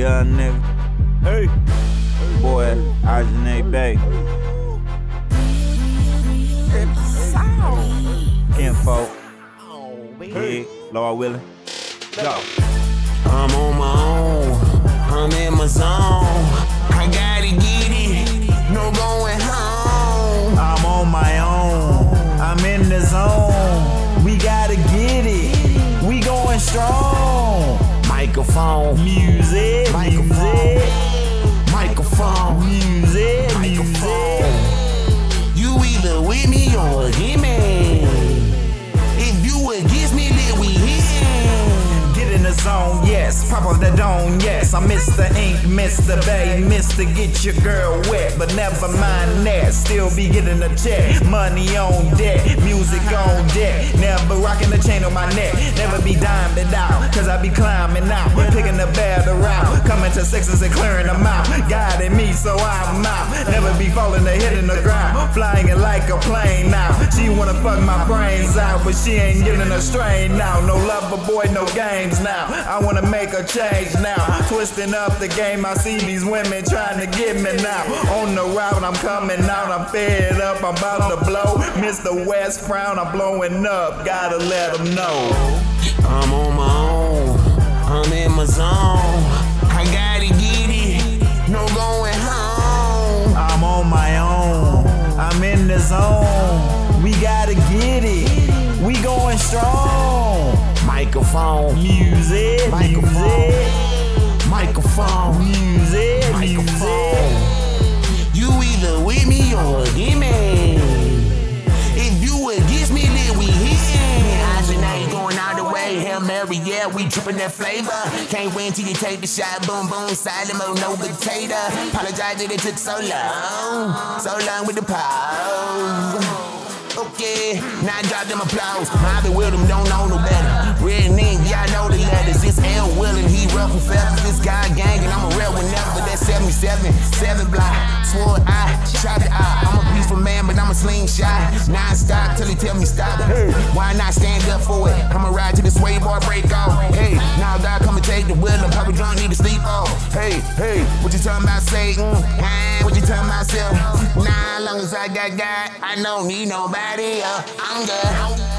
Yeah, nigga. Hey. Boy, AJAYNE'BEY. Kinfolk. Yeah, Lord Wellin'. Go. I'm on my own, I'm in my zone. I gotta get it, no going home. I'm on my own. I'm in the zone. We gotta get it. We going strong. Microphone, Music, music, microphone, music, music. microphone. You either with me or against me. If you against me, then we hitting. Get in the zone, yes. Pop off the dome, yes. I'm Mr. Ink, Mr. Bey, Mr. Get your girl wet. But never mind that. Still be getting a check. Money on deck, music on deck. Never rocking the chain on my neck. Never be dimed out, Be climbing out. Picking the better route. Coming to sixes and clearing them out. Guiding me, so I'm out. Never be falling or hitting the ground. Flying it like a plane now. She wanna fuck my brains out, but she ain't getting a strain now. No lover boy, no games now. I wanna make a change now. Twisting up the game, I see these women trying to get me now. On the route, I'm coming out, I'm fed up, I'm about to blow. Mr. West Frown, I'm blowing up, gotta let them know. I'm on my I'm in my zone. I gotta get it, no going home. I'm on my own, I'm in the zone. We gotta get it, we going strong. Microphone, Music, Microphone. microphone, Hail Mary, yeah, we dripping that flavor. Can't wait till you take the shot. Boom, boom, silent mode, no potato. Apologize that it took so long. So long with the pause. Okay, now drop them applause. Marvin William don't know no better. Red nigga, y'all know the letters. Block. Swore I, the eye. I'm a peaceful man, but I'm a slingshot. Non stop till he tell me stop. Hey, why not stand up for it? I'ma ride to the sway bar break off. Hey, now dog come and take the wheel. I'm probably drunk, need to sleep off. Hey, hey, what you talking about, Satan? Hey, what you talking about, self? Nah, long as I got God, I don't need nobody. Uh, I'm good.